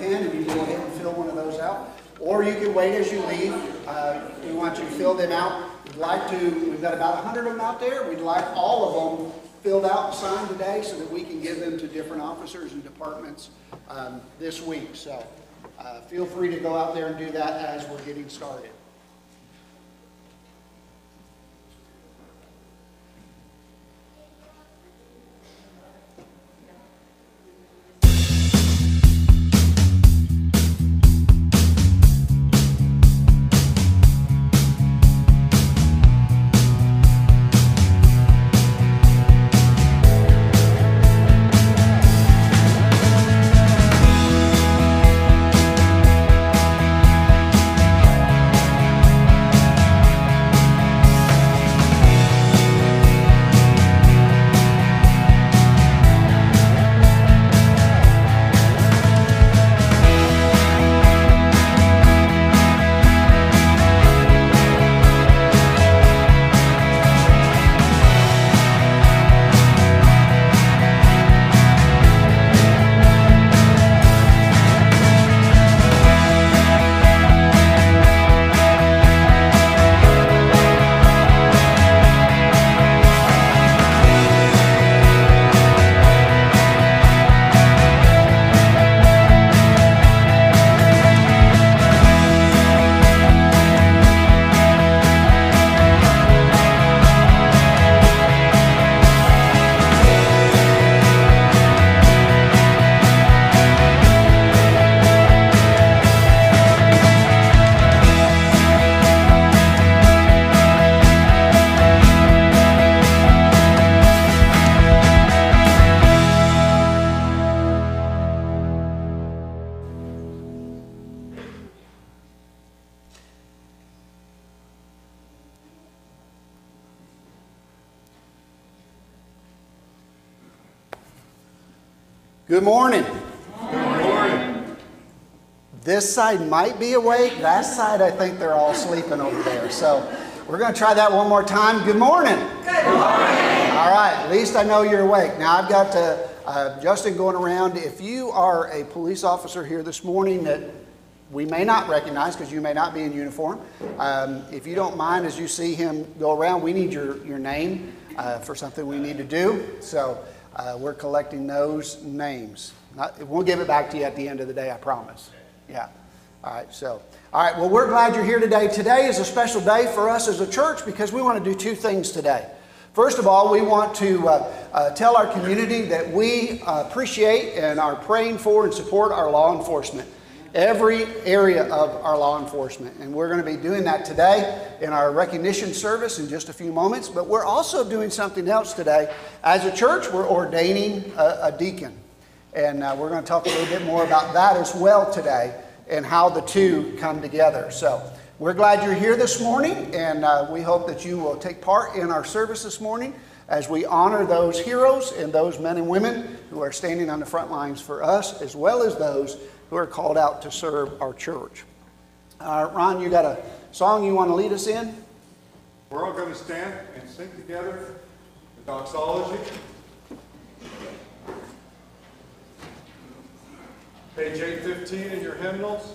pen and you can go ahead and fill one of those out. Or you can wait as you leave. Uh, we want you to fill them out. We'd like to, we've got about 100 of them out there. We'd like all of them filled out and signed today so that we can give them to different officers and departments um, this week. So uh, feel free to go out there and do that as we're getting started. This side might be awake. That side, I think they're all sleeping over there. So we're going to try that one more time. Good morning. Good morning. All right. At least I know you're awake. Now I've got to, uh, Justin going around. If you are a police officer here this morning that we may not recognize because you may not be in uniform, um, if you don't mind as you see him go around, we need your, your name uh, for something we need to do. So uh, we're collecting those names. Not, we'll give it back to you at the end of the day, I promise. Yeah. All right, so, all right, well, we're glad you're here today. Today is a special day for us as a church because we want to do two things today. First of all, we want to uh, uh, tell our community that we appreciate and are praying for and support our law enforcement every area of our law enforcement. And we're going to be doing that today in our recognition service in just a few moments. But we're also doing something else today. As a church, we're ordaining a, a deacon. And uh, we're going to talk a little bit more about that as well today and how the two come together. So we're glad you're here this morning, and uh, we hope that you will take part in our service this morning as we honor those heroes and those men and women who are standing on the front lines for us, as well as those who are called out to serve our church. Uh, Ron, you got a song you want to lead us in? We're all going to stand and sing together the doxology. Page 815 in your hymnals.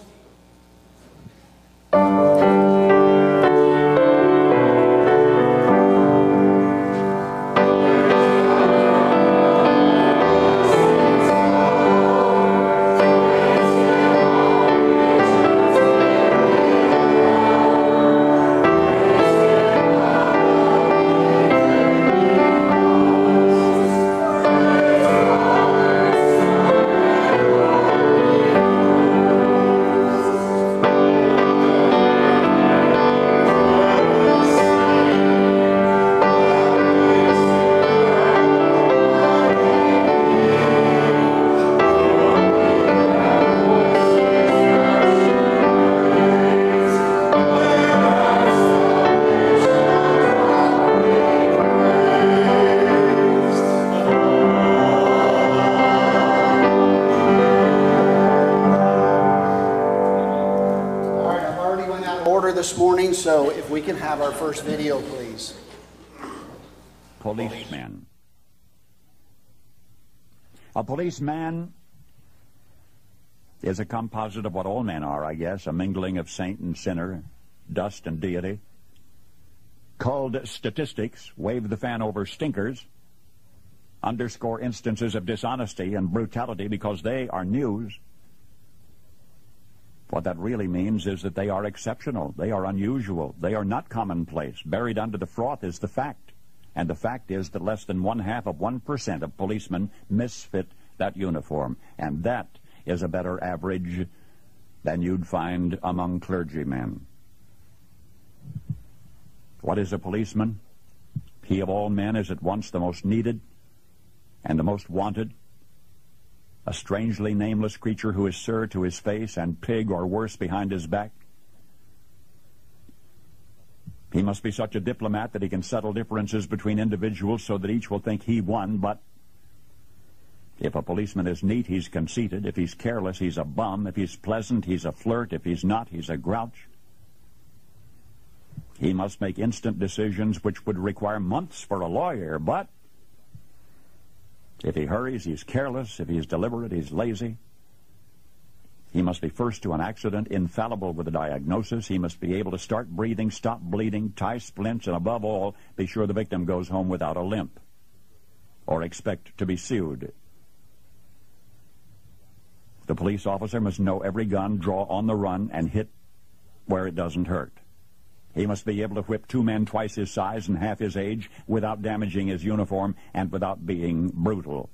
Can have our first video, please. Policeman. A policeman is a composite of what all men are, I guess, a mingling of saint and sinner, dust and deity. Called statistics, wave the fan over stinkers, underscore instances of dishonesty and brutality because they are news. That really means is that they are exceptional, they are unusual, they are not commonplace. Buried under the froth is the fact. And the fact is that less than one half of 1% of policemen misfit that uniform. And that is a better average than you'd find among clergymen. What is a policeman? He of all men is at once the most needed and the most wanted. A strangely nameless creature who is sir to his face and pig or worse behind his back. He must be such a diplomat that he can settle differences between individuals so that each will think he won, but if a policeman is neat, he's conceited. If he's careless, he's a bum. If he's pleasant, he's a flirt. If he's not, he's a grouch. He must make instant decisions which would require months for a lawyer, but if he hurries, he's careless. If he's deliberate, he's lazy. He must be first to an accident, infallible with a diagnosis. He must be able to start breathing, stop bleeding, tie splints, and above all, be sure the victim goes home without a limp or expect to be sued. The police officer must know every gun, draw on the run, and hit where it doesn't hurt. He must be able to whip two men twice his size and half his age without damaging his uniform and without being brutal.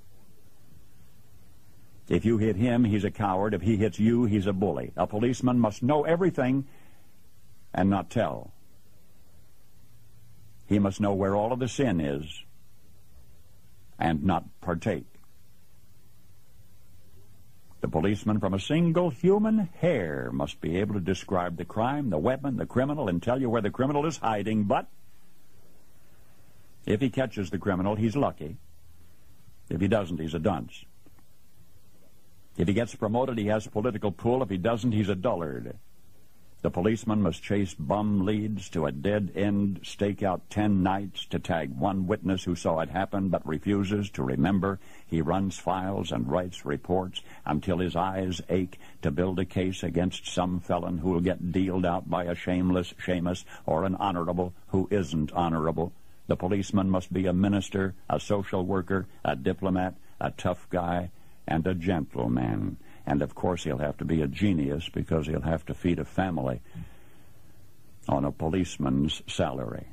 If you hit him, he's a coward. If he hits you, he's a bully. A policeman must know everything and not tell. He must know where all of the sin is and not partake. The policeman from a single human hair must be able to describe the crime, the weapon, the criminal, and tell you where the criminal is hiding, but if he catches the criminal, he's lucky. If he doesn't, he's a dunce. If he gets promoted, he has political pull. If he doesn't, he's a dullard. The policeman must chase bum leads to a dead end, stake out ten nights to tag one witness who saw it happen but refuses to remember. He runs files and writes reports until his eyes ache to build a case against some felon who will get dealed out by a shameless Shamus or an honorable who isn't honorable. The policeman must be a minister, a social worker, a diplomat, a tough guy, and a gentleman. And of course, he'll have to be a genius because he'll have to feed a family on a policeman's salary.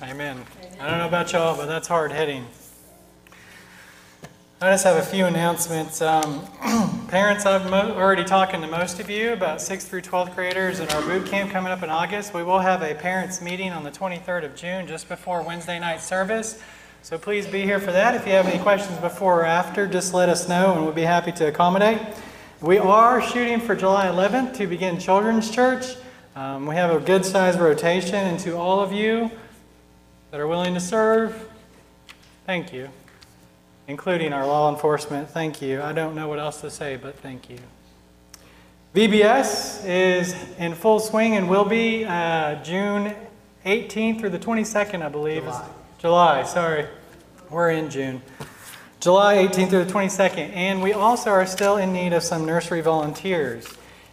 Amen. I don't know about y'all, but that's hard hitting. I just have a few announcements. Um, parents, I'm already talking to most of you about 6th through 12th graders in our boot camp coming up in August. We will have a parents' meeting on the 23rd of June, just before Wednesday night service. So please be here for that. If you have any questions before or after, just let us know and we'll be happy to accommodate. We are shooting for July 11th to begin Children's Church. Um, we have a good sized rotation, and to all of you that are willing to serve, thank you including our law enforcement. Thank you. I don't know what else to say, but thank you. VBS is in full swing and will be uh, June 18th through the 22nd, I believe. July. July, sorry. We're in June. July 18th through the 22nd. And we also are still in need of some nursery volunteers.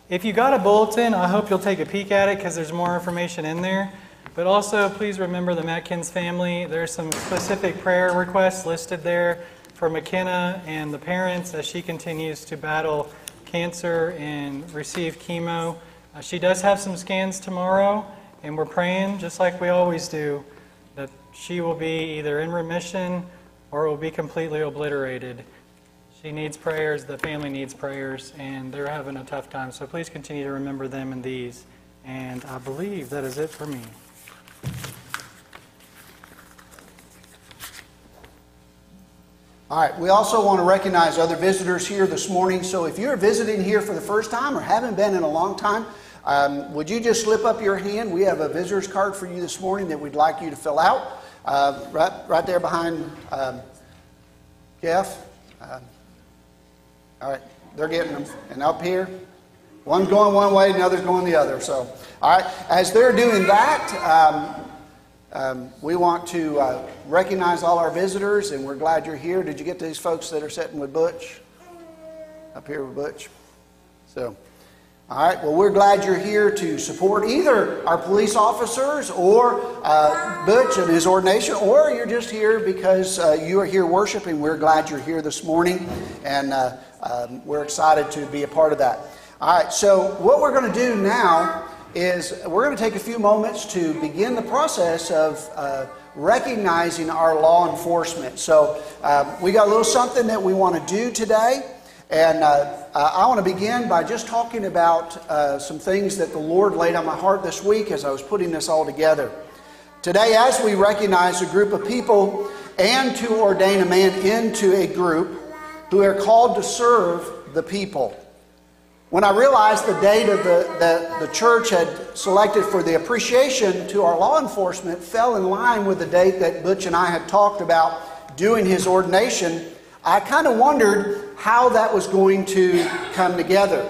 If you got a bulletin, I hope you'll take a peek at it because there's more information in there. But also, please remember the Matkins family. There's some specific prayer requests listed there for McKenna and the parents as she continues to battle cancer and receive chemo. Uh, she does have some scans tomorrow, and we're praying, just like we always do, that she will be either in remission or will be completely obliterated. She needs prayers, the family needs prayers, and they're having a tough time. So please continue to remember them in these. And I believe that is it for me. All right, we also want to recognize other visitors here this morning. So if you're visiting here for the first time or haven't been in a long time, um, would you just slip up your hand? We have a visitor's card for you this morning that we'd like you to fill out. Uh, right, right there behind um, Jeff. Uh, all right, they're getting them. And up here, one's going one way, and the other's going the other. So, all right. As they're doing that, um, um, we want to uh, recognize all our visitors, and we're glad you're here. Did you get these folks that are sitting with Butch? Up here with Butch? So, all right. Well, we're glad you're here to support either our police officers or uh, Butch and his ordination, or you're just here because uh, you are here worshiping. We're glad you're here this morning, and uh, um, we're excited to be a part of that. All right. So, what we're going to do now is we're going to take a few moments to begin the process of uh, recognizing our law enforcement. So, uh, we got a little something that we want to do today. And uh, I want to begin by just talking about uh, some things that the Lord laid on my heart this week as I was putting this all together. Today, as we recognize a group of people and to ordain a man into a group who are called to serve the people. When I realized the date of the, that the church had selected for the appreciation to our law enforcement fell in line with the date that Butch and I had talked about doing his ordination, I kind of wondered how that was going to come together.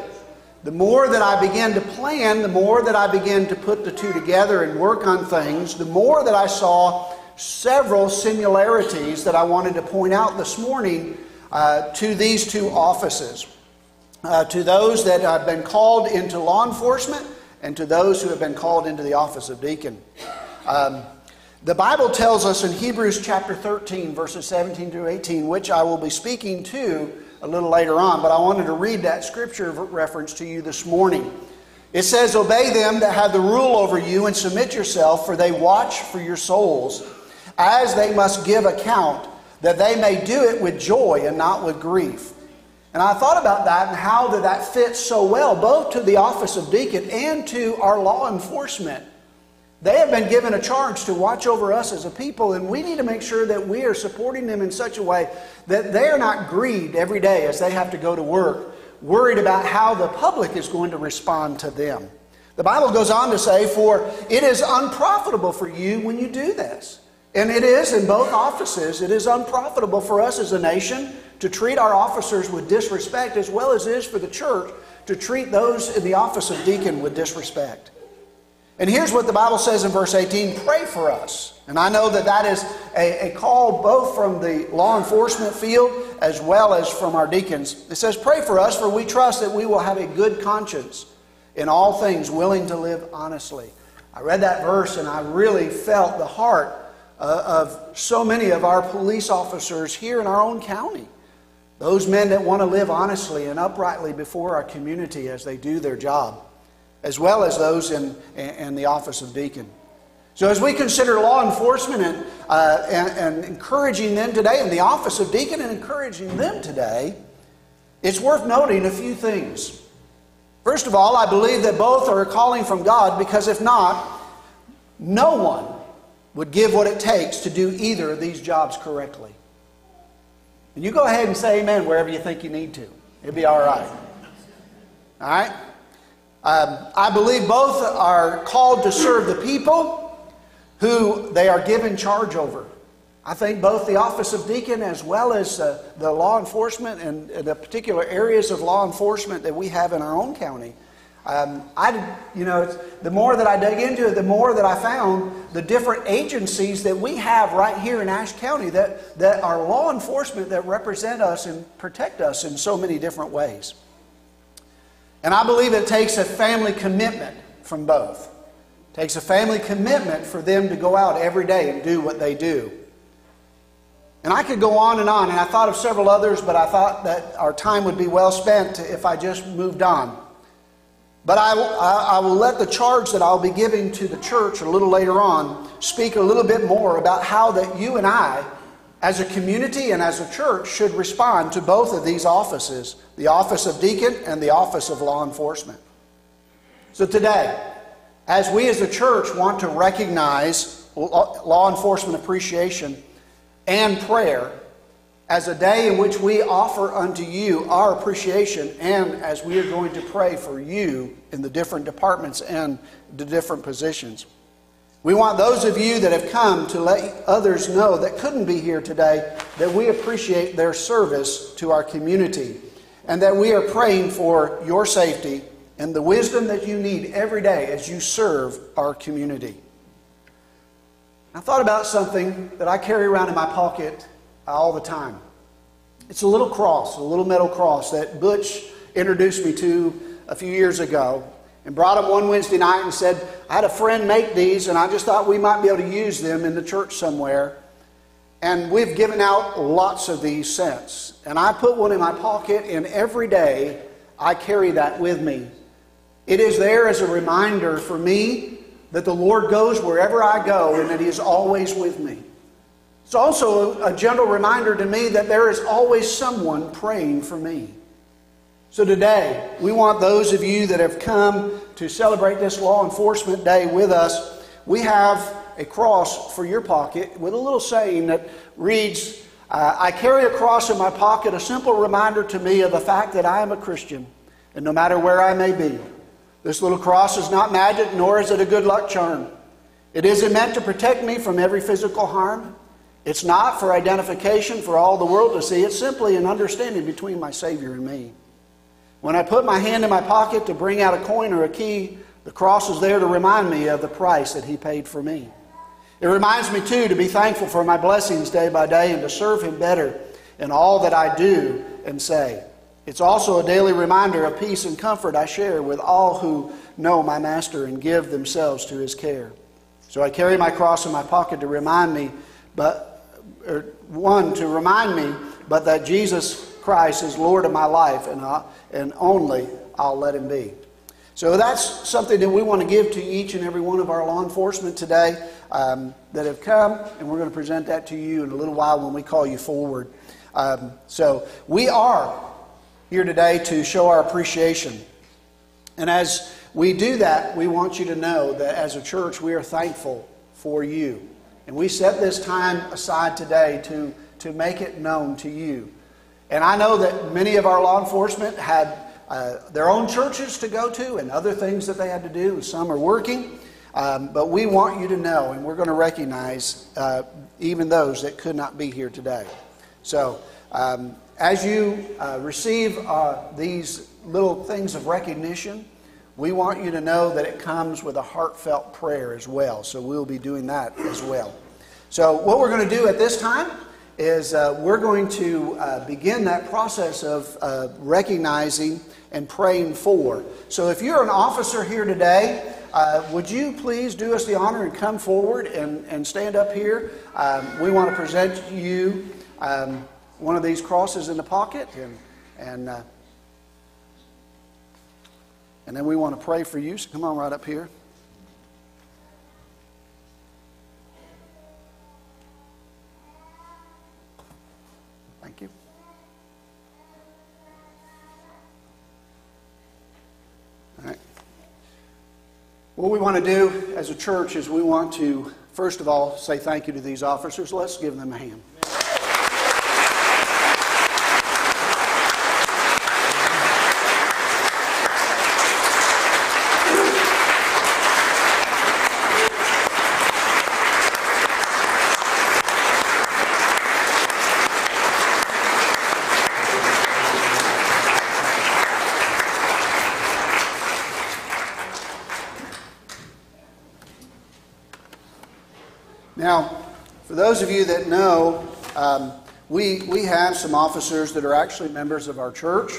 The more that I began to plan, the more that I began to put the two together and work on things, the more that I saw several similarities that I wanted to point out this morning uh, to these two offices. Uh, to those that have been called into law enforcement and to those who have been called into the office of deacon. Um, the Bible tells us in Hebrews chapter 13, verses 17 through 18, which I will be speaking to a little later on, but I wanted to read that scripture reference to you this morning. It says, Obey them that have the rule over you and submit yourself, for they watch for your souls, as they must give account, that they may do it with joy and not with grief. And I thought about that and how that, that fits so well, both to the office of deacon and to our law enforcement. They have been given a charge to watch over us as a people, and we need to make sure that we are supporting them in such a way that they are not grieved every day as they have to go to work, worried about how the public is going to respond to them. The Bible goes on to say, For it is unprofitable for you when you do this. And it is in both offices, it is unprofitable for us as a nation to treat our officers with disrespect, as well as it is for the church to treat those in the office of deacon with disrespect. And here's what the Bible says in verse 18 pray for us. And I know that that is a, a, call both from the law enforcement field as well as from our deacons. It says, Pray for us, for we trust that we will have a good conscience in all things, willing to live honestly. I read that verse and I really felt the heart uh, of so many of our police officers here in our own county. Those men that want to live honestly and uprightly before our community as they do their job as well as those in, in the office of deacon. So, as we consider law enforcement and, uh, and, and, encouraging them today, in the office of deacon and encouraging them today, it's worth noting a few things. First of all, I believe that both are a calling from God because if not, no one would give what it takes to do either of these jobs correctly. And you go ahead and say amen wherever you think you need to. It'll be all right. All right? Um, I believe both are called to serve the people who they are given charge over. I think both the office of deacon as well as uh, the law enforcement and the particular areas of law enforcement that we have in our own county. Um, I, you know, the more that I dug into it, the more that I found the different agencies that we have right here in Ashe County that, that are law enforcement that represent us and protect us in so many different ways. And I believe it takes a family commitment from both. It takes a family commitment for them to go out every day and do what they do. And I could go on and on, and I thought of several others, but I thought that our time would be well spent if I just moved on. But I, I, I, will let the charge that I'll be giving to the church a little later on speak a little bit more about how that you and I as a community and as a church, should respond to both of these offices the office of deacon and the office of law enforcement. So, today, as we as a church want to recognize law enforcement appreciation and prayer as a day in which we offer unto you our appreciation and as we are going to pray for you in the different departments and the different positions. We want those of you that have come to let others know that couldn't be here today that we appreciate their service to our community and that we are praying for your safety and the wisdom that you need every day as you serve our community. I thought about something that I carry around in my pocket all the time. It's a little cross, a little metal cross that Butch introduced me to a few years ago and brought them one Wednesday night and said, I had a friend make these and I just thought we might be able to use them in the church somewhere. And we've given out lots of these since. And I put one in my pocket, and every day I carry that with me. It is there as a reminder for me that the Lord goes wherever I go and that He is always with me. It's also a gentle reminder to me that there is always someone praying for me. So today, we want those of you that have come to celebrate this Law Enforcement Day with us, we have a cross for your pocket with a little saying that reads, uh, I carry a cross in my pocket, a simple reminder to me of the fact that I am a Christian, and no matter where I may be. This little cross is not magic, nor is it a good luck charm. It isn't meant to protect me from every physical harm. It's not for identification for all the world to see. It's simply an understanding between my Savior and me. When I put my hand in my pocket to bring out a coin or a key, the cross is there to remind me of the price that He paid for me. It reminds me, too, to be thankful for my blessings day by day and to serve Him better in all that I do and say. It's also a daily reminder of peace and comfort I share with all who know my Master and give themselves to His care. So I carry my cross in my pocket to remind me, but one, to remind me, but that Jesus Christ is Lord of my life, and, I, and only I'll let Him be. So that's something that we want to give to each and every one of our law enforcement today um, that have come, and we're going to present that to you in a little while when we call you forward. Um, so we are here today to show our appreciation. And as we do that, we want you to know that as a church, we are thankful for you. And we set this time aside today to, to make it known to you. And I know that many of our law enforcement had uh, their own churches to go to and other things that they had to do, some are working. Um, but we want you to know, and we're going to recognize uh, even those that could not be here today. So, um, as you uh, receive uh, these little things of recognition, we want you to know that it comes with a heartfelt prayer as well. So, we'll be doing that as well. So, what we're going to do at this time is uh, we're going to uh, begin that process of uh, recognizing and praying for. So if you're an officer here today, uh, would you please do us the honor and come forward and, and stand up here? Um, we want to present you um, one of these crosses in the pocket, and, and, uh, and then we want to pray for you. So come on right up here. Thank you. All right. What we want to do as a church is we want to, first of all, say thank you to these officers. Let's give them a hand. Now, for those of you that know, um, we, we have some officers that are actually members of our church.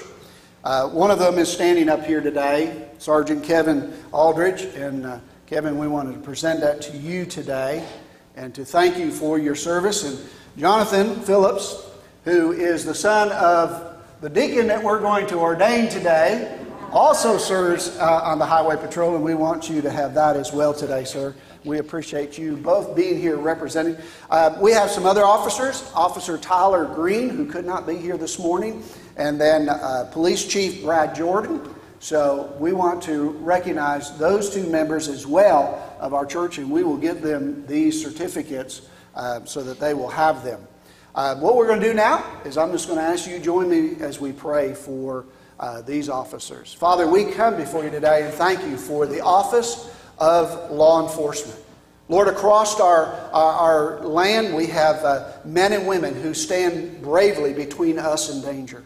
Uh, one of them is standing up here today, Sergeant Kevin Aldridge. And uh, Kevin, we wanted to present that to you today and to thank you for your service. And Jonathan Phillips, who is the son of the deacon that we're going to ordain today, also serves uh, on the Highway Patrol, and we want you to have that as well today, sir. We appreciate you both being here representing. Uh, we have some other officers Officer Tyler Green, who could not be here this morning, and then uh, Police Chief Brad Jordan. So we want to recognize those two members as well of our church, and we will give them these certificates uh, so that they will have them. Uh, what we're going to do now is I'm just going to ask you to join me as we pray for uh, these officers. Father, we come before you today and thank you for the office of law enforcement. Lord, across our, our, our land, we have uh, men and women who stand bravely between us and danger.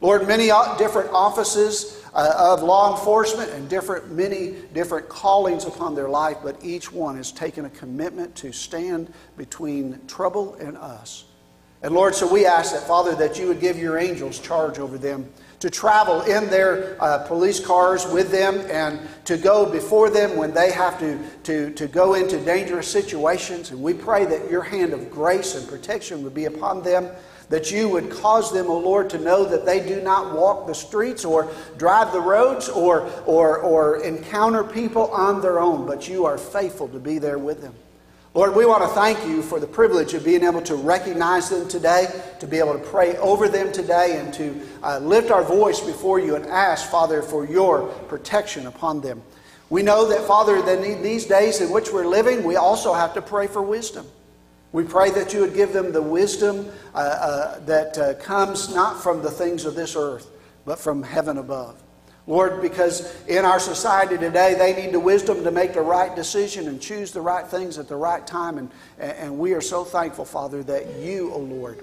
Lord, many different offices uh, of law enforcement and different, many different callings upon their life, but each one has taken a commitment to stand between trouble and us. And Lord, so we ask that, Father, that you would give your angels charge over them to travel in their uh, police cars with them and to go before them when they have to, to, to go into dangerous situations. And we pray that your hand of grace and protection would be upon them, that you would cause them, O oh Lord, to know that they do not walk the streets or drive the roads or, or, or encounter people on their own, but you are faithful to be there with them. Lord, we want to thank you for the privilege of being able to recognize them today, to be able to pray over them today, and to uh, lift our voice before you and ask, Father, for your protection upon them. We know that, Father, that in these days in which we're living, we also have to pray for wisdom. We pray that you would give them the wisdom uh, uh, that uh, comes not from the things of this earth, but from heaven above. Lord, because in our society today, they need the wisdom to make the right decision and choose the right things at the right time. And, and we are so thankful, Father, that you, O oh Lord,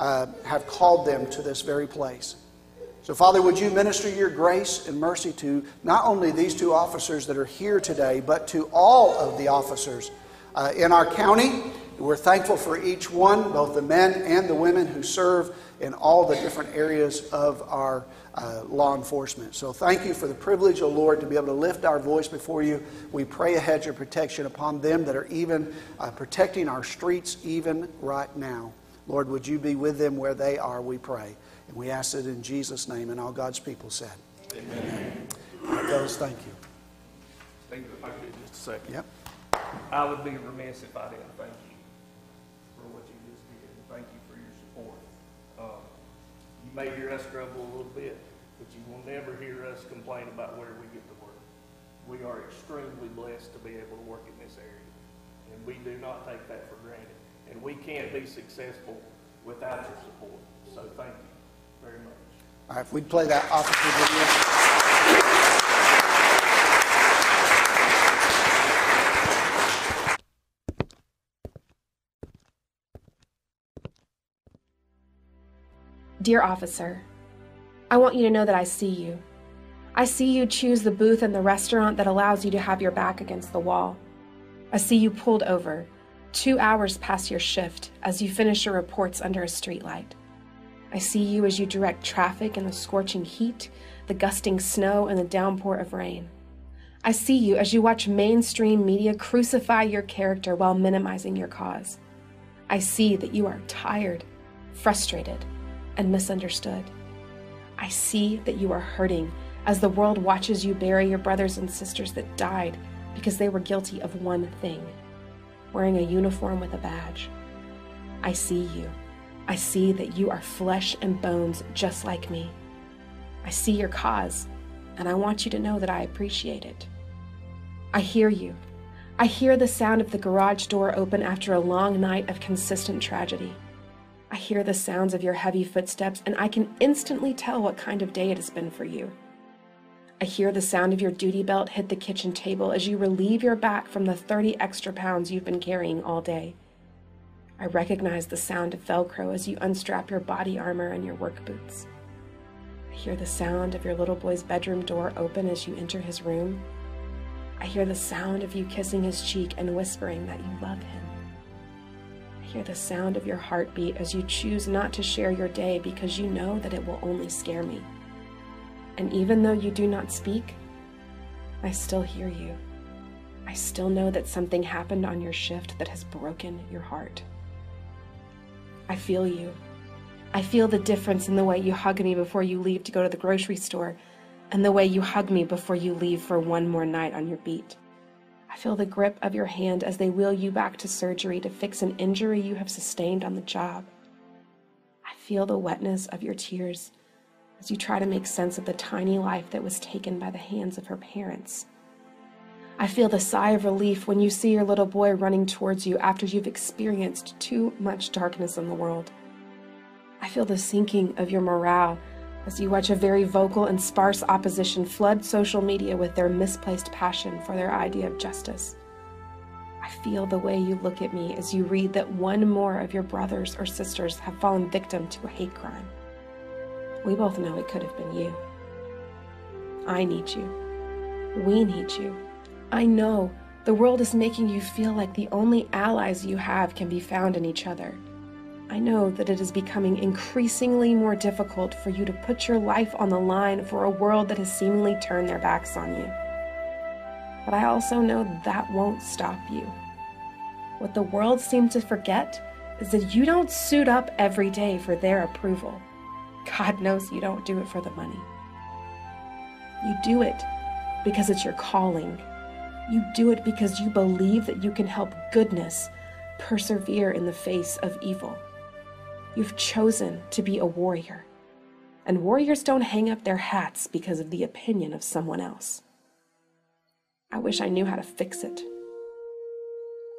uh, have called them to this very place. So, Father, would you minister your grace and mercy to not only these two officers that are here today, but to all of the officers uh, in our county. We're thankful for each one, both the men and the women who serve in all the different areas of our uh, law enforcement. So thank you for the privilege, O oh Lord, to be able to lift our voice before you. We pray a hedge of protection upon them that are even uh, protecting our streets even right now. Lord, would you be with them where they are, we pray. And we ask it in Jesus' name, and all God's people said. Amen. Amen. Those, thank you. Thank you. If I could just a second. Yep. I would be remiss if I didn't thank you you may hear us struggle a little bit, but you will never hear us complain about where we get to work. We are extremely blessed to be able to work in this area, and we do not take that for granted. And we can't be successful without your support. So thank you very much. All right, if we'd play that officer video. Dear officer, I want you to know that I see you. I see you choose the booth in the restaurant that allows you to have your back against the wall. I see you pulled over, two hours past your shift, as you finish your reports under a streetlight. I see you as you direct traffic in the scorching heat, the gusting snow, and the downpour of rain. I see you as you watch mainstream media crucify your character while minimizing your cause. I see that you are tired, frustrated, and misunderstood. I see that you are hurting as the world watches you bury your brothers and sisters that died because they were guilty of one thing wearing a uniform with a badge. I see you. I see that you are flesh and bones just like me. I see your cause, and I want you to know that I appreciate it. I hear you. I hear the sound of the garage door open after a long night of consistent tragedy. I hear the sounds of your heavy footsteps, and I can instantly tell what kind of day it has been for you. I hear the sound of your duty belt hit the kitchen table as you relieve your back from the 30 extra pounds you've been carrying all day. I recognize the sound of Velcro as you unstrap your body armor and your work boots. I hear the sound of your little boy's bedroom door open as you enter his room. I hear the sound of you kissing his cheek and whispering that you love him hear the sound of your heartbeat as you choose not to share your day because you know that it will only scare me. And even though you do not speak, I still hear you. I still know that something happened on your shift that has broken your heart. I feel you. I feel the difference in the way you hug me before you leave to go to the grocery store and the way you hug me before you leave for one more night on your beat. I feel the grip of your hand as they wheel you back to surgery to fix an injury you have sustained on the job. I feel the wetness of your tears as you try to make sense of the tiny life that was taken by the hands of her parents. I feel the sigh of relief when you see your little boy running towards you after you've experienced too much darkness in the world. I feel the sinking of your morale as you watch a very vocal and sparse opposition flood social media with their misplaced passion for their idea of justice. I feel the way you look at me as you read that one more of your brothers or sisters have fallen victim to a hate crime. We both know it could have been you. I need you. We need you. I know the world is making you feel like the only allies you have can be found in each other. I know that it is becoming increasingly more difficult for you to put your life on the line for a world that has seemingly turned their backs on you. But I also know that won't stop you. What the world seems to forget is that you don't suit up every day for their approval. God knows you don't do it for the money. You do it because it's your calling. You do it because you believe that you can help goodness persevere in the face of evil. You've chosen to be a warrior. And warriors don't hang up their hats because of the opinion of someone else. I wish I knew how to fix it.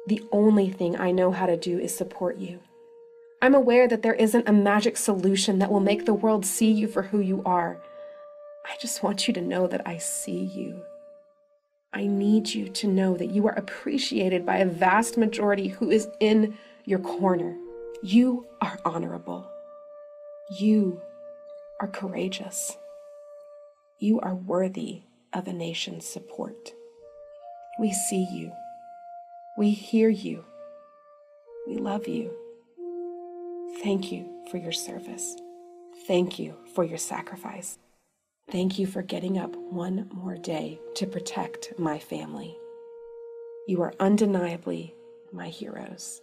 The only thing I know how to do is support you. I'm aware that there isn't a magic solution that will make the world see you for who you are. I just want you to know that I see you. I need you to know that you are appreciated by a vast majority who is in your corner. You are honorable. You are courageous. You are worthy of a nation's support. We see you. We hear you. We love you. Thank you for your service. Thank you for your sacrifice. Thank you for getting up one more day to protect my family. You are undeniably my heroes.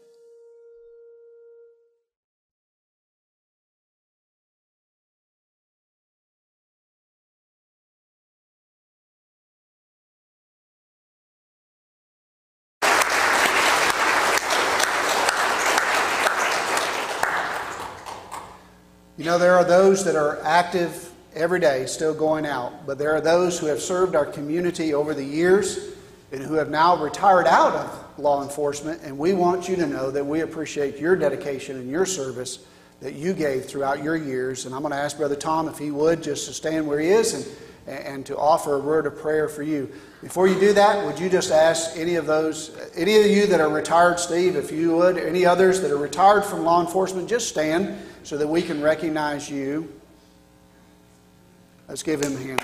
You know, there are those that are active every day, still going out, but there are those who have served our community over the years and who have now retired out of law enforcement, and we want you to know that we appreciate your dedication and your service that you gave throughout your years. And I'm going to ask Brother Tom if he would just to stand where he is and, and to offer a word of prayer for you. Before you do that, would you just ask any of those, any of you that are retired, Steve, if you would, any others that are retired from law enforcement, just stand so that we can recognize you. Let's give him a hand.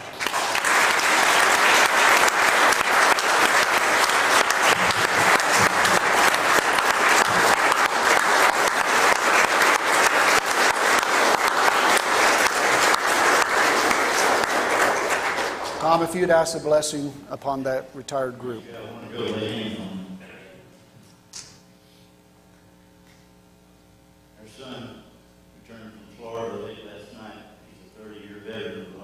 Tom, if you'd ask a blessing upon that retired group. Our son Florida late last night. He's a 30-year veteran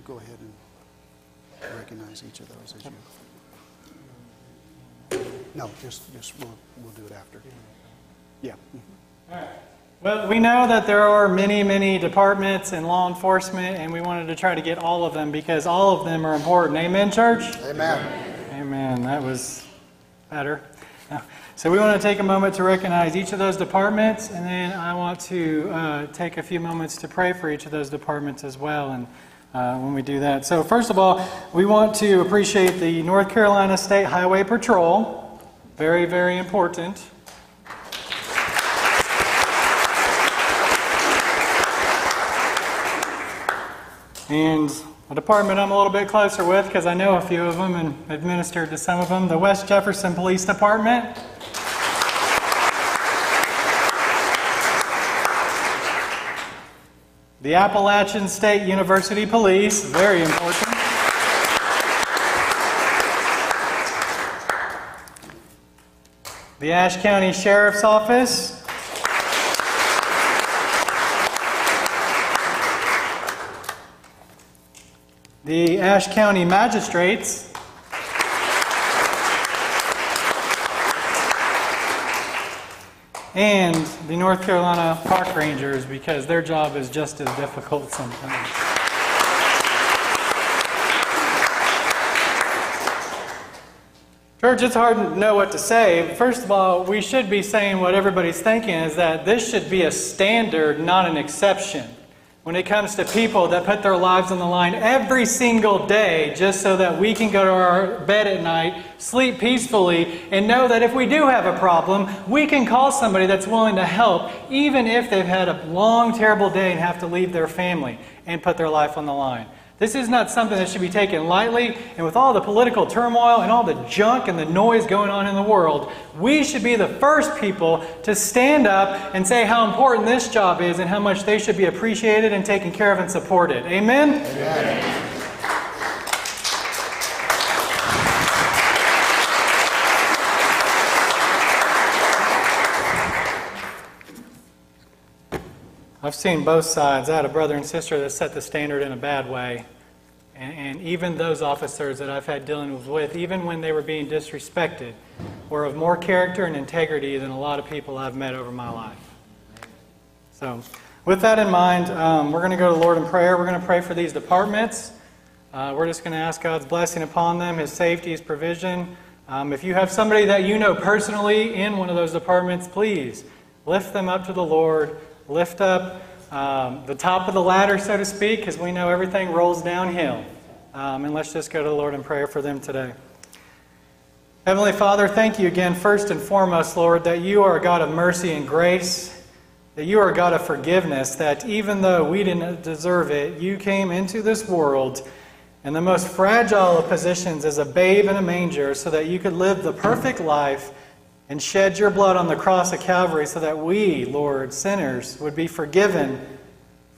you go ahead and recognize each of those as you. No, just, just, we'll, we'll do it after. Yeah. All right. Well, we know that there are many, many departments in law enforcement, and we wanted to try to get all of them because all of them are important. Amen, church? Amen. Amen. That was better. So we want to take a moment to recognize each of those departments, and then I want to uh, take a few moments to pray for each of those departments as well. And uh, when we do that. So, first of all, we want to appreciate the North Carolina State Highway Patrol. Very, very important. And a department I'm a little bit closer with because I know a few of them and administered to some of them the West Jefferson Police Department. The Appalachian State University Police, very important. The Ashe County Sheriff's Office. The Ashe County Magistrates. And the North Carolina Park Rangers because their job is just as difficult sometimes. Church, it's hard to know what to say. First of all, we should be saying what everybody's thinking is that this should be a standard, not an exception when it comes to people that put their lives on the line every single day just so that we can go to our bed at night, sleep peacefully, and know that if we do have a problem, we can call somebody that's willing to help, even if they've had a long, terrible day and have to leave their family and put their life on the line. This is not something that should be taken lightly, and with all the political turmoil and all the junk and the noise going on in the world, we should be the first people to stand up and say how important this job is and how much they should be appreciated and taken care of and supported. Amen? Amen. I've seen both sides. I had a brother and sister that set the standard in a bad way. And, and, even those officers that I've had dealings with, even when they were being disrespected, were of more character and integrity than a lot of people I've met over my life. So, with that in mind, um, we're going to go to the Lord in prayer. We're going to pray for these departments. Uh, we're just going to ask God's blessing upon them, His safety, His provision. Um, if you have somebody that you know personally in one of those departments, please lift them up to the Lord lift up um, the top of the ladder, so to speak, because we know everything rolls downhill. Um, and let's just go to the Lord in prayer for them today. Heavenly Father, thank you again, first and foremost, Lord, that you are a God of mercy and grace, that you are a God of forgiveness, that even though we didn't deserve it, you came into this world in the most fragile of positions as a babe in a manger so that you could live the perfect life and shed your blood on the cross of Calvary so that we, Lord, sinners, would be forgiven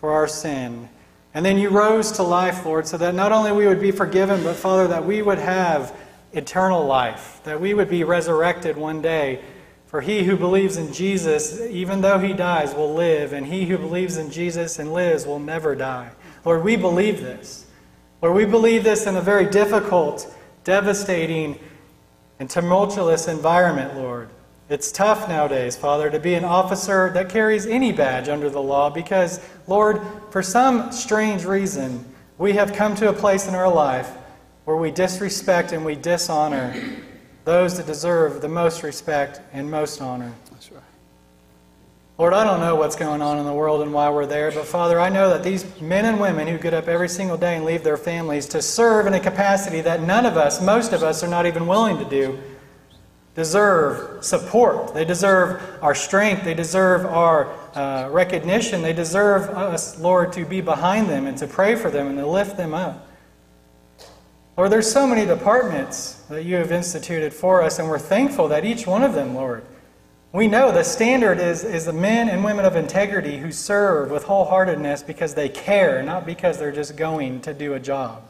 for our sin. And then you rose to life, Lord, so that not only we would be forgiven, but Father, that we would have eternal life, that we would be resurrected one day. For he who believes in Jesus, even though he dies, will live, and he who believes in Jesus and lives will never die. Lord, we believe this. Lord, we believe this in a very difficult, devastating, and tumultuous environment, Lord. It's tough nowadays, Father, to be an officer that carries any badge under the law because, Lord, for some strange reason, we have come to a place in our life where we disrespect and we dishonor those that deserve the most respect and most honor. That's right. Lord, I don't know what's going on in the world and why we're there, but Father, I know that these men and women who get up every single day and leave their families to serve in a capacity that none of us, most of us, are not even willing to do, deserve support. They deserve our strength. They deserve our uh, recognition. They deserve us, Lord, to be behind them and to pray for them and to lift them up. Lord, there's so many departments that you have instituted for us, and we're thankful that each one of them, Lord, we know the standard is, is the men and women of integrity who serve with wholeheartedness because they care, not because they're just going to do a job.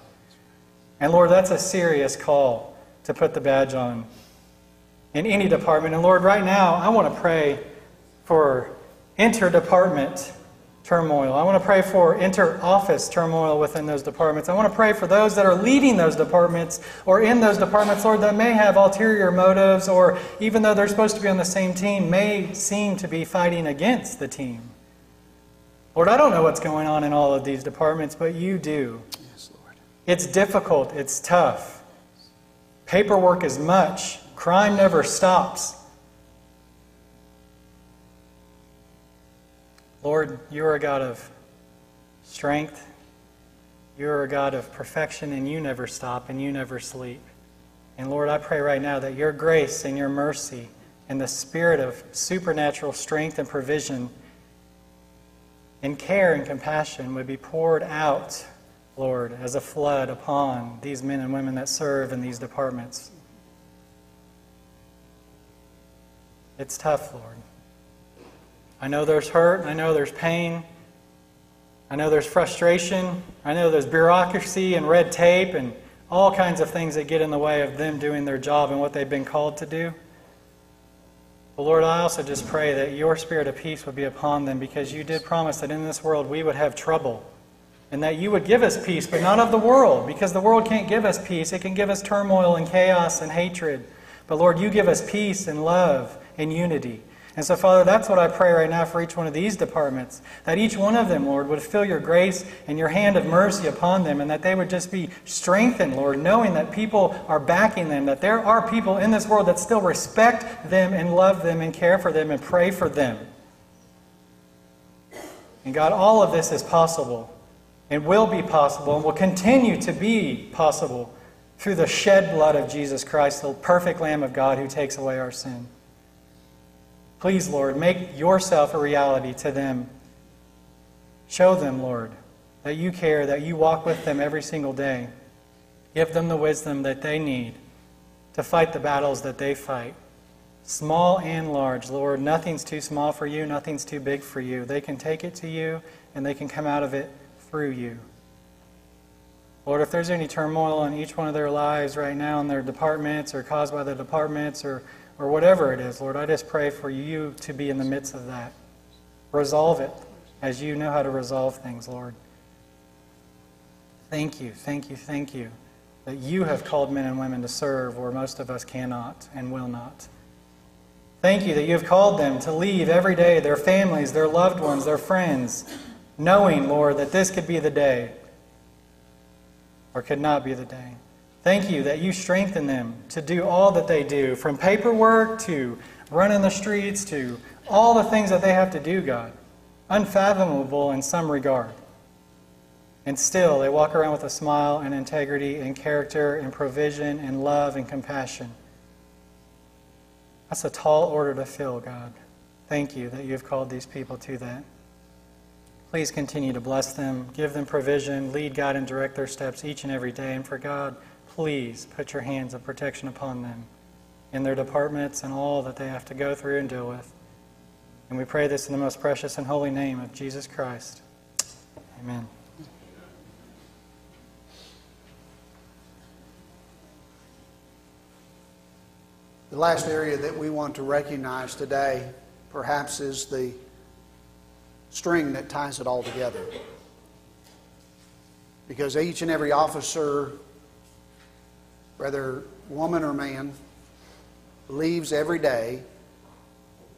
And Lord, that's a serious call to put the badge on in any department. And Lord, right now, I want to pray for interdepartment turmoil. I want to pray for inter office turmoil within those departments. I want to pray for those that are leading those departments or in those departments, Lord, that may have ulterior motives or even though they're supposed to be on the same team, may seem to be fighting against the team. Lord, I don't know what's going on in all of these departments, but you do. Yes, Lord. It's difficult, it's tough. Paperwork is much, crime never stops. Lord, you are a God of strength. You're a God of perfection, and you never stop, and you never sleep. And Lord, I pray right now that your grace and your mercy and the spirit of supernatural strength and provision and care and compassion would be poured out, Lord, as a flood upon these men and women that serve in these departments. It's tough, Lord. I know there's hurt, I know there's pain, I know there's frustration, I know there's bureaucracy and red tape and all kinds of things that get in the way of them doing their job and what they've been called to do. But Lord, I also just pray that your spirit of peace would be upon them because you did promise that in this world we would have trouble and that you would give us peace, but not of the world because the world can't give us peace. It can give us turmoil and chaos and hatred. But Lord, you give us peace and love and unity. And so, Father, that's what I pray right now for each one of these departments. That each one of them, Lord, would feel your grace and your hand of mercy upon them, and that they would just be strengthened, Lord, knowing that people are backing them, that there are people in this world that still respect them and love them and care for them and pray for them. And God, all of this is possible and will be possible and will continue to be possible through the shed blood of Jesus Christ, the perfect Lamb of God who takes away our sin. Please, Lord, make yourself a reality to them. Show them, Lord, that you care, that you walk with them every single day. Give them the wisdom that they need to fight the battles that they fight. Small and large, Lord, nothing's too small for you, nothing's too big for you. They can take it to you, and they can come out of it through you. Lord, if there's any turmoil in each one of their lives right now in their departments or caused by the departments or or whatever it is, Lord, I just pray for you to be in the midst of that. Resolve it as you know how to resolve things, Lord. Thank you, thank you, thank you that you have called men and women to serve where most of us cannot and will not. Thank you that you have called them to leave every day their families, their loved ones, their friends, knowing, Lord, that this could be the day or could not be the day. Thank you that you strengthen them to do all that they do, from paperwork to running the streets to all the things that they have to do, God. Unfathomable in some regard. And still, they walk around with a smile and integrity and character and provision and love and compassion. That's a tall order to fill, God. Thank you that you have called these people to that. Please continue to bless them, give them provision, lead, God, and direct their steps each and every day. And for God, please put your hands of protection upon them in their departments and all that they have to go through and deal with. And we pray this in the most precious and holy name of Jesus Christ. Amen. The last area that we want to recognize today perhaps is the string that ties it all together. Because each and every officer whether woman or man, leaves every day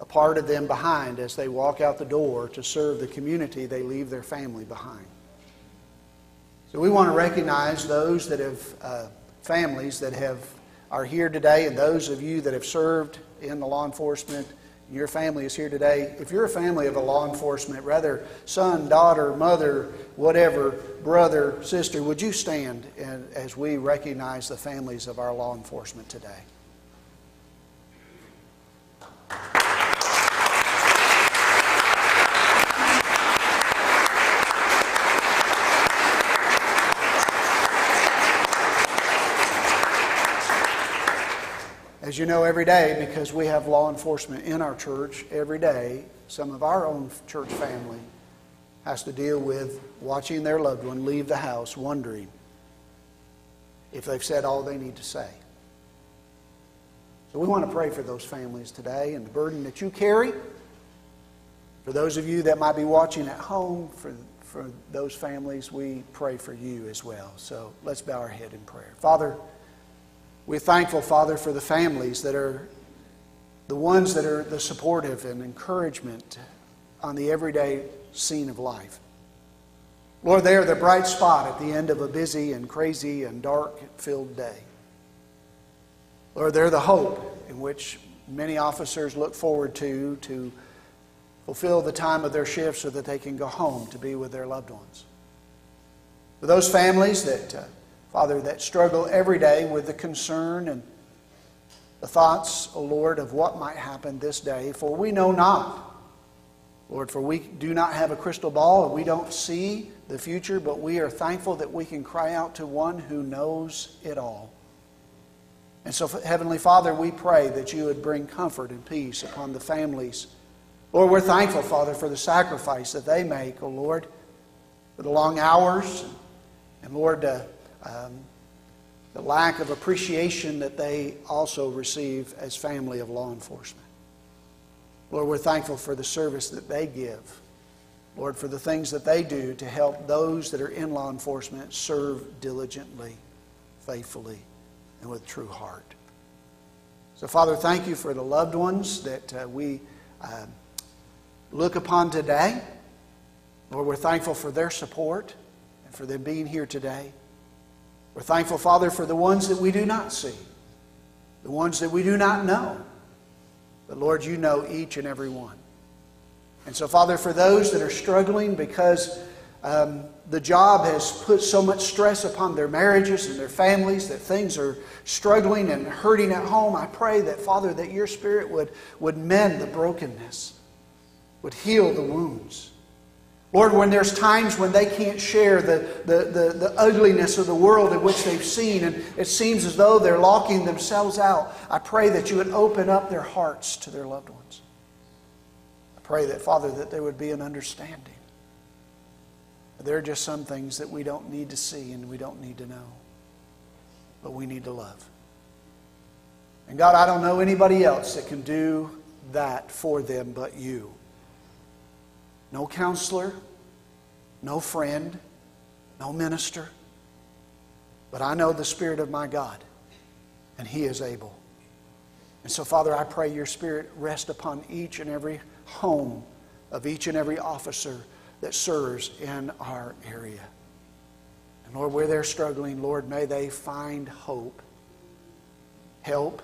a part of them behind as they walk out the door to serve the community they leave their family behind. So we want to recognize those that have uh, families that have are here today and those of you that have served in the law enforcement your family is here today. If you're a family of a law enforcement, rather son, daughter, mother, whatever, brother, sister, would you stand as we recognize the families of our law enforcement today? As you know, every day, because we have law enforcement in our church every day, some of our own church family has to deal with watching their loved one leave the house wondering if they've said all they need to say. So we want to pray for those families today and the burden that you carry. For those of you that might be watching at home, for, for those families, we pray for you as well. So let's bow our head in prayer. Father, we're thankful, Father, for the families that are the ones that are the supportive and encouragement on the everyday scene of life. Lord, they are the bright spot at the end of a busy and crazy and dark filled day. Lord, they're the hope in which many officers look forward to to fulfill the time of their shift so that they can go home to be with their loved ones. For those families that, uh, Father, that struggle every day with the concern and the thoughts, O Lord, of what might happen this day, for we know not. Lord, for we do not have a crystal ball and we don't see the future, but we are thankful that we can cry out to one who knows it all. And so, Heavenly Father, we pray that you would bring comfort and peace upon the families. Lord, we're thankful, Father, for the sacrifice that they make, O Lord, for the long hours, and Lord, uh, um, the lack of appreciation that they also receive as family of law enforcement. Lord, we're thankful for the service that they give. Lord, for the things that they do to help those that are in law enforcement serve diligently, faithfully, and with true heart. So, Father, thank you for the loved ones that uh, we uh, look upon today. Lord, we're thankful for their support and for them being here today. We're thankful, Father, for the ones that we do not see, the ones that we do not know. But Lord, you know each and every one. And so, Father, for those that are struggling because um, the job has put so much stress upon their marriages and their families that things are struggling and hurting at home, I pray that, Father, that your Spirit would, would mend the brokenness, would heal the wounds. Lord, when there's times when they can't share the, the, the, the, ugliness of the world in which they've seen, and it seems as though they're locking themselves out, I pray that you would open up their hearts to their loved ones. I pray that, Father, that there would be an understanding. There are just some things that we don't need to see and we don't need to know, but we need to love. And God, I don't know anybody else that can do that for them but you no counselor, no friend, no minister. But I know the Spirit of my God, and He is able. And so, Father, I pray your Spirit rest upon each and every home of each and every officer that serves in our area. And Lord, where they're struggling, Lord, may they find hope, help,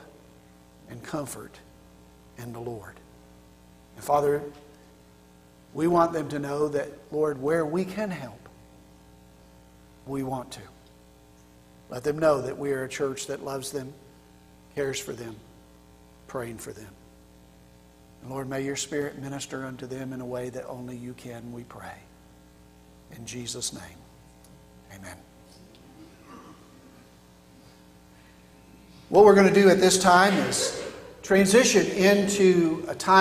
and comfort in the Lord. And Father, we want them to know that, Lord, where we can help, we want to. Let them know that we are a church that loves them, cares for them, praying for them. And Lord, may your Spirit minister unto them in a way that only you can, we pray. In Jesus' name, amen. What we're going to do at this time is transition into a time.